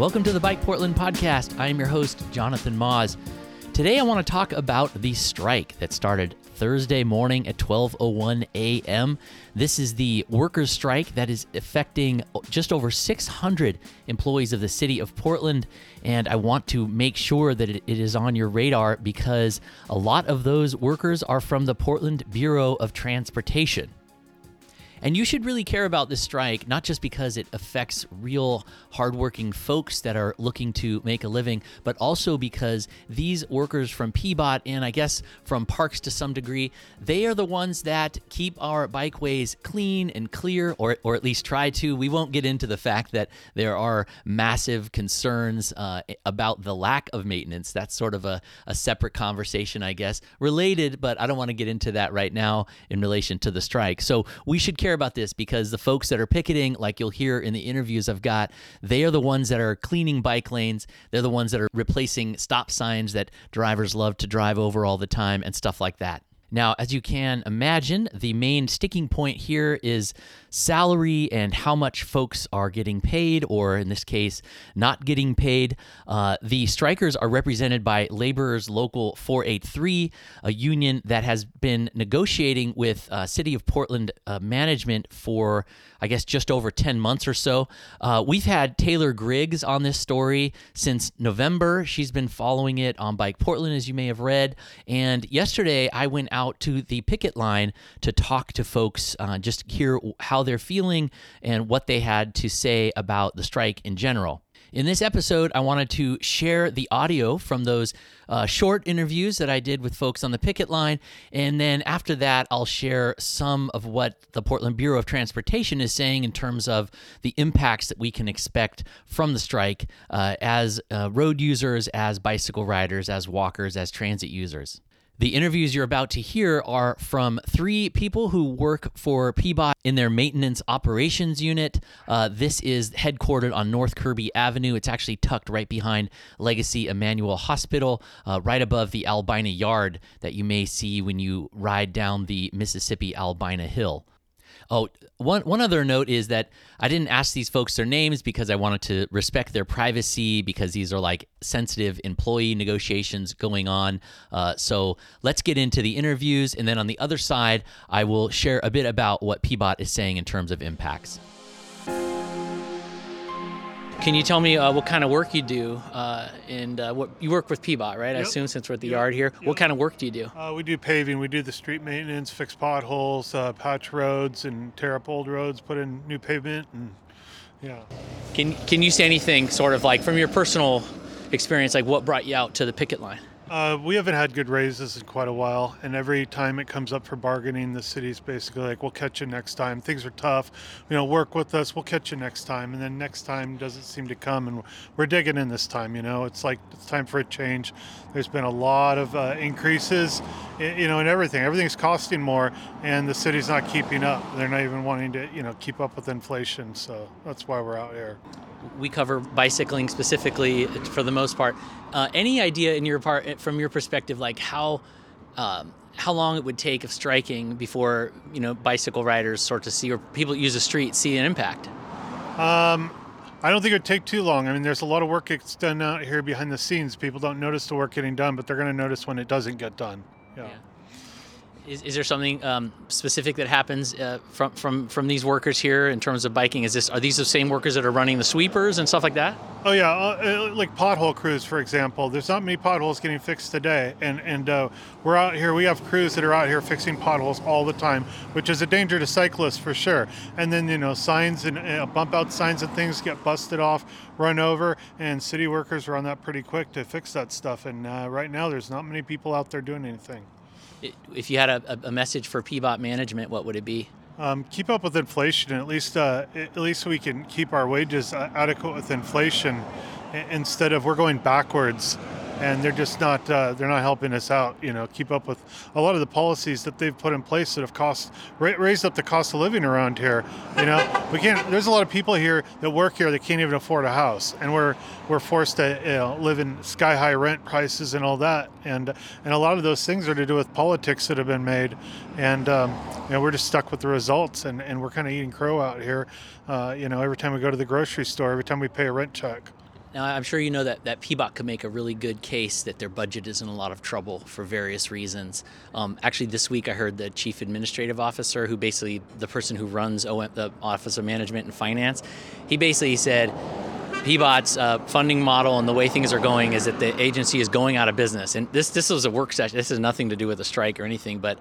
Welcome to the Bike Portland podcast. I am your host, Jonathan Maus. Today I want to talk about the strike that started Thursday morning at 12:01 a.m. This is the workers' strike that is affecting just over 600 employees of the city of Portland, and I want to make sure that it is on your radar because a lot of those workers are from the Portland Bureau of Transportation. And you should really care about this strike, not just because it affects real hardworking folks that are looking to make a living, but also because these workers from PBOT and I guess from parks to some degree, they are the ones that keep our bikeways clean and clear, or, or at least try to. We won't get into the fact that there are massive concerns uh, about the lack of maintenance. That's sort of a, a separate conversation, I guess, related, but I don't want to get into that right now in relation to the strike. So we should care care about this because the folks that are picketing, like you'll hear in the interviews I've got, they are the ones that are cleaning bike lanes. They're the ones that are replacing stop signs that drivers love to drive over all the time and stuff like that. Now, as you can imagine, the main sticking point here is salary and how much folks are getting paid, or in this case, not getting paid. Uh, the strikers are represented by Laborers Local 483, a union that has been negotiating with uh, City of Portland uh, management for, I guess, just over 10 months or so. Uh, we've had Taylor Griggs on this story since November. She's been following it on Bike Portland, as you may have read. And yesterday, I went out out to the picket line to talk to folks, uh, just hear how they're feeling and what they had to say about the strike in general. In this episode, I wanted to share the audio from those uh, short interviews that I did with folks on the picket line. And then after that, I'll share some of what the Portland Bureau of Transportation is saying in terms of the impacts that we can expect from the strike uh, as uh, road users, as bicycle riders, as walkers, as transit users. The interviews you're about to hear are from three people who work for PBOT in their maintenance operations unit. Uh, this is headquartered on North Kirby Avenue. It's actually tucked right behind Legacy Emanuel Hospital, uh, right above the Albina Yard that you may see when you ride down the Mississippi Albina Hill. Oh, one one other note is that I didn't ask these folks their names because I wanted to respect their privacy because these are like sensitive employee negotiations going on. Uh, so let's get into the interviews, and then on the other side, I will share a bit about what PBOT is saying in terms of impacts. Can you tell me uh, what kind of work you do? Uh, and uh, what you work with PBOT, right? Yep. I assume since we're at the yep. yard here. Yep. What kind of work do you do? Uh, we do paving. We do the street maintenance, fix potholes, uh, patch roads, and tear up old roads, put in new pavement, and yeah. Can Can you say anything, sort of like from your personal experience, like what brought you out to the picket line? Uh, we haven't had good raises in quite a while, and every time it comes up for bargaining, the city's basically like, "We'll catch you next time. Things are tough. You know, work with us. We'll catch you next time." And then next time doesn't seem to come, and we're digging in this time. You know, it's like it's time for a change. There's been a lot of uh, increases, you know, in everything. Everything's costing more, and the city's not keeping up. They're not even wanting to, you know, keep up with inflation. So that's why we're out here we cover bicycling specifically for the most part. Uh, any idea in your part, from your perspective, like how um, how long it would take of striking before you know bicycle riders sort of see or people that use the street see an impact? Um, I don't think it would take too long. I mean, there's a lot of work that's done out here behind the scenes. People don't notice the work getting done, but they're going to notice when it doesn't get done. yeah. yeah. Is, is there something um, specific that happens uh, from, from from these workers here in terms of biking? Is this are these the same workers that are running the sweepers and stuff like that? Oh yeah, uh, uh, like pothole crews, for example. There's not many potholes getting fixed today, and and uh, we're out here. We have crews that are out here fixing potholes all the time, which is a danger to cyclists for sure. And then you know signs and uh, bump out signs and things get busted off, run over, and city workers are on that pretty quick to fix that stuff. And uh, right now, there's not many people out there doing anything if you had a, a message for PBOT management, what would it be? Um, keep up with inflation. At least, uh, at least we can keep our wages uh, adequate with inflation, instead of we're going backwards and they're just not uh, they're not helping us out. You know, keep up with a lot of the policies that they've put in place that have cost ra- raised up the cost of living around here. You know, we can't. There's a lot of people here that work here that can't even afford a house, and we're we're forced to you know, live in sky high rent prices and all that. And and a lot of those things are to do with politics that have been made, and um, you know we're just stuck with the results, and, and we're kind of eating crow out here. Uh, you know, every time we go to the grocery store, every time we pay a rent check. Now, I'm sure you know that, that PBOT could make a really good case that their budget is in a lot of trouble for various reasons. Um, actually, this week I heard the chief administrative officer, who basically the person who runs OM, the Office of Management and Finance, he basically said PBOT's uh, funding model and the way things are going is that the agency is going out of business. And this this was a work session. This has nothing to do with a strike or anything, but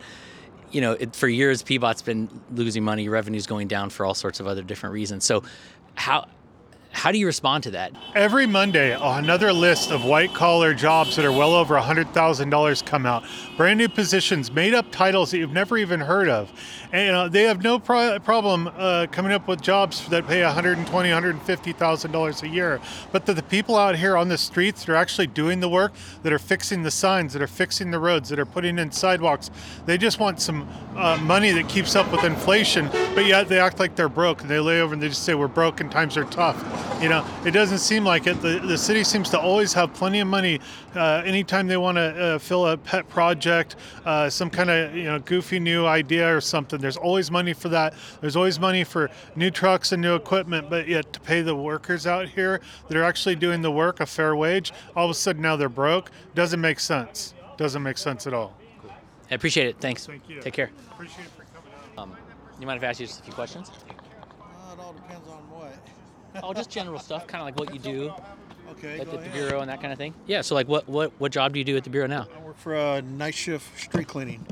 you know, it, for years PBOT's been losing money, revenues going down for all sorts of other different reasons. So, how how do you respond to that? Every Monday, another list of white collar jobs that are well over $100,000 come out. Brand new positions, made up titles that you've never even heard of. And they have no pro- problem uh, coming up with jobs that pay $120,000, $150,000 a year. But the, the people out here on the streets that are actually doing the work, that are fixing the signs, that are fixing the roads, that are putting in sidewalks, they just want some uh, money that keeps up with inflation, but yet they act like they're broke. And they lay over and they just say, We're broke and times are tough. You know, it doesn't seem like it. The, the city seems to always have plenty of money uh, anytime they want to uh, fill a pet project, uh, some kind of you know goofy new idea or something. There's always money for that. There's always money for new trucks and new equipment, but yet to pay the workers out here that are actually doing the work a fair wage, all of a sudden now they're broke. Doesn't make sense. Doesn't make sense at all. I appreciate it. Thanks. Thank you. Take care. Appreciate it for coming out. Um, you mind if I ask you just a few questions? Uh, it all depends on what. Oh, just general stuff, kind of like what you do Okay, at the, the bureau and that kind of thing. Yeah. So, like, what what what job do you do at the bureau now? I work for a night shift street cleaning.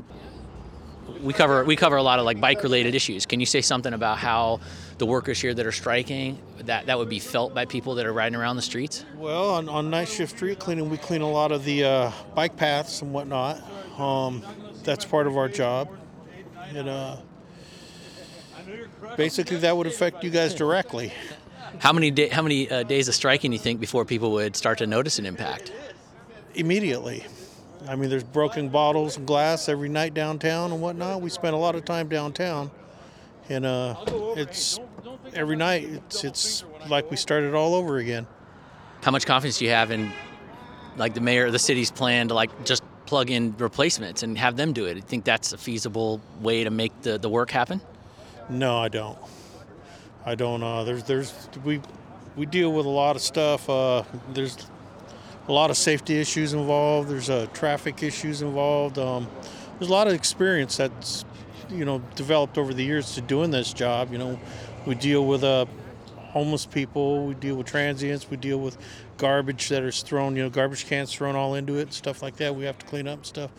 We cover we cover a lot of like bike related issues. Can you say something about how the workers here that are striking that that would be felt by people that are riding around the streets? Well, on, on night shift street cleaning, we clean a lot of the uh, bike paths and whatnot. Um, that's part of our job. And uh, basically, that would affect you guys directly. How many day, how many uh, days of striking do you think before people would start to notice an impact? immediately. I mean, there's broken bottles and glass every night downtown and whatnot. We spend a lot of time downtown, and uh, it's every night. It's it's like we started all over again. How much confidence do you have in like the mayor of the city's plan to like just plug in replacements and have them do it? Do you think that's a feasible way to make the, the work happen? No, I don't. I don't. Uh, there's there's we we deal with a lot of stuff. Uh, there's a lot of safety issues involved. There's uh, traffic issues involved. Um, there's a lot of experience that's you know developed over the years to doing this job. You know, we deal with uh, homeless people. We deal with transients. We deal with garbage that is thrown. You know, garbage cans thrown all into it and stuff like that. We have to clean up stuff.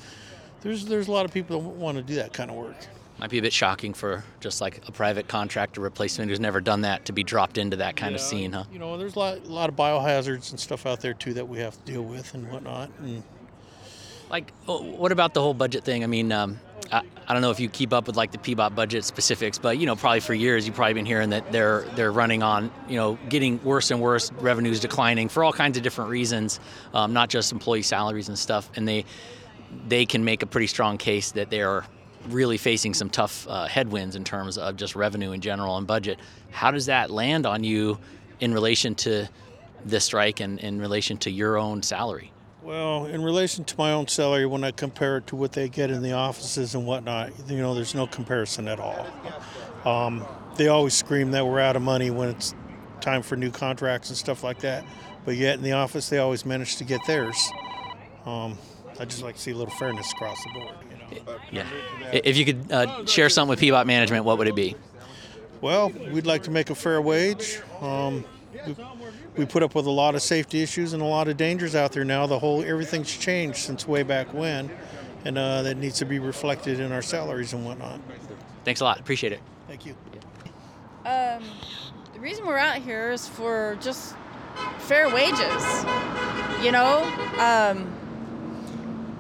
There's there's a lot of people that want to do that kind of work. Might be a bit shocking for just like a private contractor replacement who's never done that to be dropped into that kind of scene, huh? You know, there's a lot, a lot of biohazards and stuff out there too that we have to deal with and whatnot. And Like, oh, what about the whole budget thing? I mean, um, I, I don't know if you keep up with like the PBOT budget specifics, but you know, probably for years you've probably been hearing that they're they're running on, you know, getting worse and worse, revenues declining for all kinds of different reasons, um, not just employee salaries and stuff. And they they can make a pretty strong case that they're really facing some tough uh, headwinds in terms of just revenue in general and budget. How does that land on you in relation to this strike and in relation to your own salary? well, in relation to my own salary, when I compare it to what they get in the offices and whatnot, you know, there's no comparison at all. Um, they always scream that we're out of money when it's time for new contracts and stuff like that, but yet in the office they always manage to get theirs. Um, I just like to see a little fairness across the board. You know. Yeah. If you could uh, share something with PBOT management, what would it be? Well, we'd like to make a fair wage. Um, we, we put up with a lot of safety issues and a lot of dangers out there now. The whole everything's changed since way back when, and uh, that needs to be reflected in our salaries and whatnot. Thanks a lot. Appreciate it. Thank you. Um, the reason we're out here is for just fair wages. You know, um,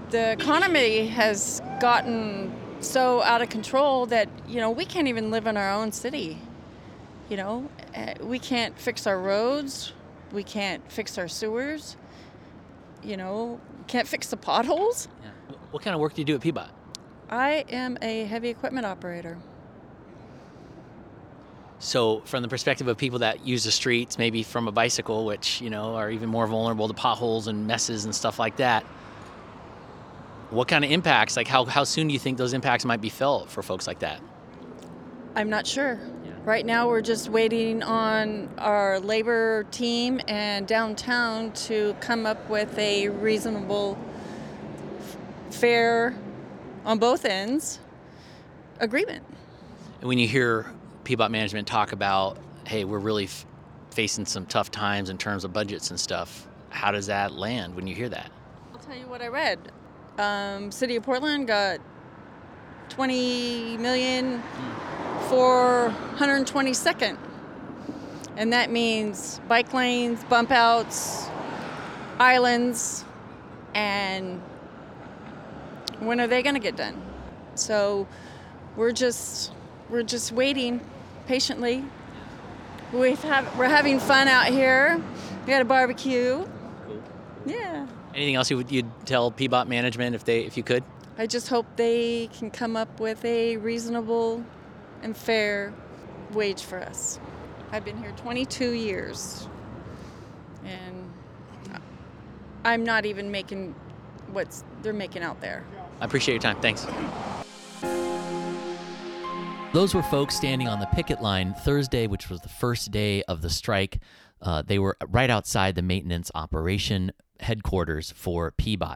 the economy has gotten so out of control that you know we can't even live in our own city. You know, Uh, we can't fix our roads, we can't fix our sewers. You know, can't fix the potholes. Yeah. What kind of work do you do at PBOT? I am a heavy equipment operator. So, from the perspective of people that use the streets, maybe from a bicycle, which you know are even more vulnerable to potholes and messes and stuff like that, what kind of impacts? Like, how how soon do you think those impacts might be felt for folks like that? I'm not sure. Yeah. Right now, we're just waiting on our labor team and downtown to come up with a reasonable, fair, on both ends, agreement. And when you hear PBOT management talk about, hey, we're really f- facing some tough times in terms of budgets and stuff, how does that land when you hear that? I'll tell you what I read. Um, City of Portland got 20 million for 122nd. And that means bike lanes, bump outs, islands, and when are they going to get done? So we're just we're just waiting patiently. We've have, we're having fun out here. We got a barbecue. Yeah. Anything else you would you'd tell PBOT management if they if you could? I just hope they can come up with a reasonable and fair wage for us. I've been here 22 years, and I'm not even making what they're making out there. I appreciate your time. Thanks. Those were folks standing on the picket line Thursday, which was the first day of the strike. Uh, they were right outside the maintenance operation headquarters for PBOT.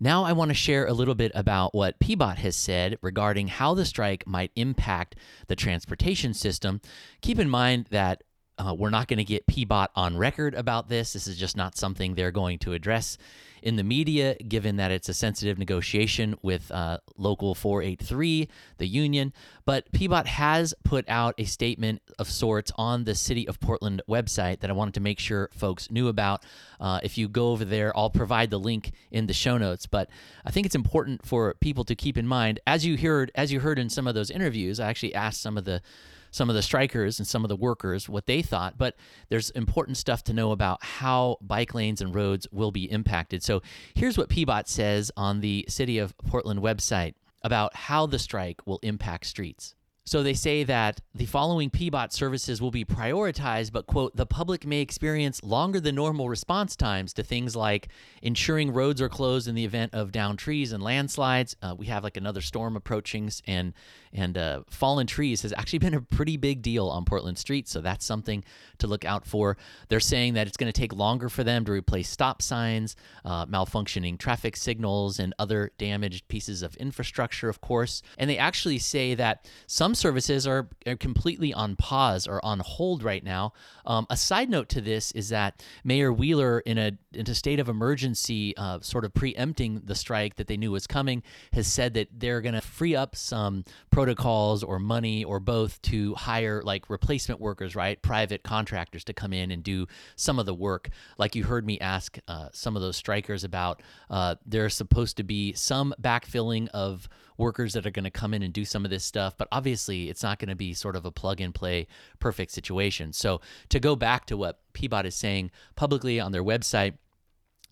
Now, I want to share a little bit about what PBOT has said regarding how the strike might impact the transportation system. Keep in mind that uh, we're not going to get PBOT on record about this. This is just not something they're going to address in the media, given that it's a sensitive negotiation with uh, Local 483, the union. But PBOT has put out a statement of sorts on the City of Portland website that I wanted to make sure folks knew about. Uh, if you go over there, I'll provide the link in the show notes. But I think it's important for people to keep in mind, as you heard, as you heard in some of those interviews, I actually asked some of the some of the strikers and some of the workers what they thought, but there's important stuff to know about how bike lanes and roads will be impacted. So here's what PBOT says on the City of Portland website about how the strike will impact streets. So they say that the following PBOT services will be prioritized, but quote, the public may experience longer than normal response times to things like ensuring roads are closed in the event of down trees and landslides. Uh, we have like another storm approaching, and and uh, fallen trees has actually been a pretty big deal on Portland streets. So that's something to look out for. They're saying that it's going to take longer for them to replace stop signs, uh, malfunctioning traffic signals, and other damaged pieces of infrastructure, of course. And they actually say that some services are, are completely on pause or on hold right now. Um, a side note to this is that Mayor Wheeler, in a in a state of emergency, uh, sort of preempting the strike that they knew was coming, has said that they're going to free up some protocols or money or both to hire like replacement workers, right? Private contractors to come in and do some of the work. Like you heard me ask uh, some of those strikers about, uh, there's supposed to be some backfilling of workers that are going to come in and do some of this stuff, but obviously it's not going to be sort of a plug and play perfect situation. So to go back to what PBOT is saying publicly on their website,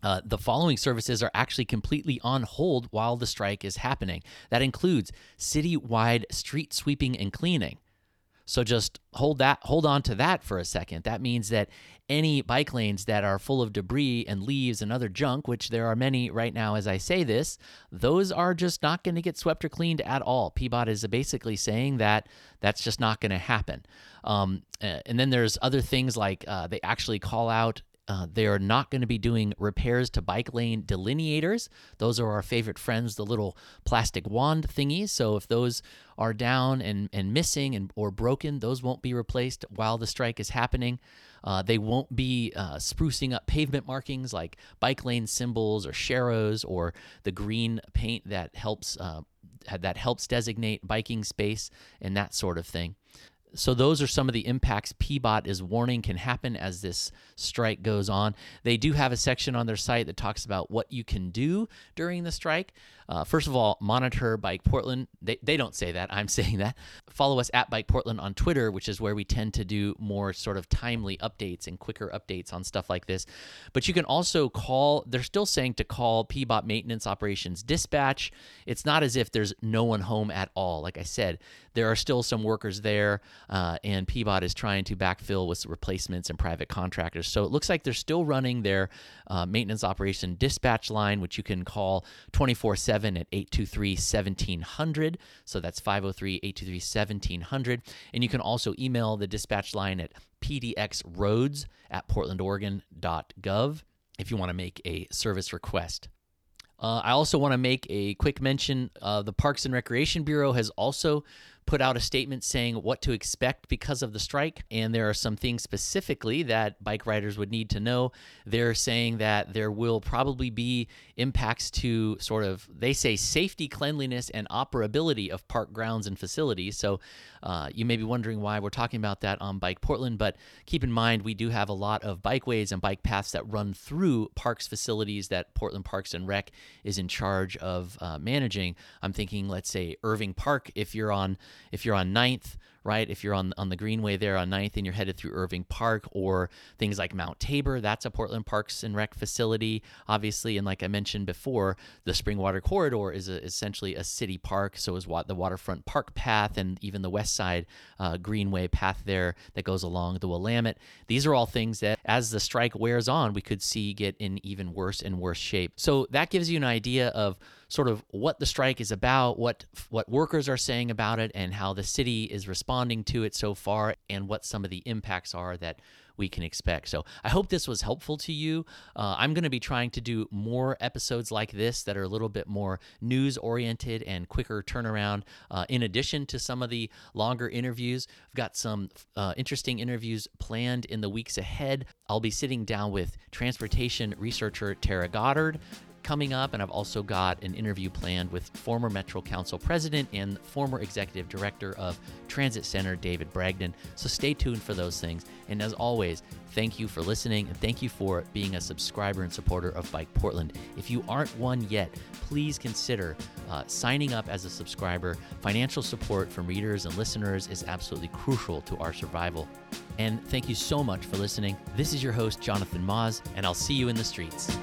uh, the following services are actually completely on hold while the strike is happening. That includes citywide street sweeping and cleaning. So just hold that hold on to that for a second. That means that any bike lanes that are full of debris and leaves and other junk, which there are many right now as I say this, those are just not going to get swept or cleaned at all. PBOT is basically saying that that's just not going to happen. Um, and then there's other things like uh, they actually call out uh, they are not going to be doing repairs to bike lane delineators. Those are our favorite friends, the little plastic wand thingies. So if those are down and, and missing and or broken, those won't be replaced while the strike is happening. Uh, they won't be uh, sprucing up pavement markings like bike lane symbols or sharrows or the green paint that helps uh, that helps designate biking space and that sort of thing so those are some of the impacts PBOT is warning can happen as this strike goes on. They do have a section on their site that talks about what you can do during the strike. Uh, first of all, monitor Bike Portland. They, they don't say that. I'm saying that. Follow us at Bike Portland on Twitter, which is where we tend to do more sort of timely updates and quicker updates on stuff like this. But you can also call, they're still saying to call PBOT Maintenance Operations Dispatch. It's not as if there's no one home at all. Like I said, there are still some workers there. uh, and PBOT is trying to backfill with replacements and private contractors. So it looks like they're still running their uh, maintenance operation dispatch line, which you can call 24 7 at 823 1700. So that's 503 823 1700. And you can also email the dispatch line at pdxroads at portlandoregon.gov if you want to make a service request. Uh, I also want to make a quick mention. Uh, the Parks and Recreation Bureau has also put out a statement saying what to expect because of the strike. And there are some things specifically that bike riders would need to know. They're saying that there will probably be impacts to sort of, they say, safety, cleanliness, and operability of park grounds and facilities. So uh, you may be wondering why we're talking about that on Bike Portland, but keep in mind we do have a lot of bikeways and bike paths that run through parks facilities that Portland Parks and Rec is in charge of uh, managing. I'm thinking, let's say, Irving Park, if you're on if you're on 9th, right? If you're on on the Greenway there on 9th and you're headed through Irving Park or things like Mount Tabor, that's a Portland Parks and Rec facility, obviously. And like I mentioned before, the Springwater Corridor is a, essentially a city park. So is what the Waterfront Park Path and even the West Side uh, Greenway path there that goes along the Willamette. These are all things that, as the strike wears on, we could see get in even worse and worse shape. So that gives you an idea of sort of what the strike is about, what what workers are saying about it, and how the city is responding to it so far, and what some of the impacts are that we can expect. So I hope this was helpful to you. Uh, I'm going to be trying to do more episodes like this that are a little bit more news oriented and quicker turnaround. Uh, in addition to some of the longer interviews, I've got some uh, interesting interviews planned in the weeks ahead. I'll be sitting down with transportation researcher Tara Goddard coming up, and I've also got an interview planned with former Metro Council president and former executive director of Transit Center, David Bragdon. So stay tuned for those things. And as always, thank you for listening and thank you for being a subscriber and supporter of Bike Portland. If you aren't one yet, please consider uh, signing up as a subscriber. Financial support from readers and listeners is absolutely crucial to our survival. And thank you so much for listening. This is your host, Jonathan Maus, and I'll see you in the streets.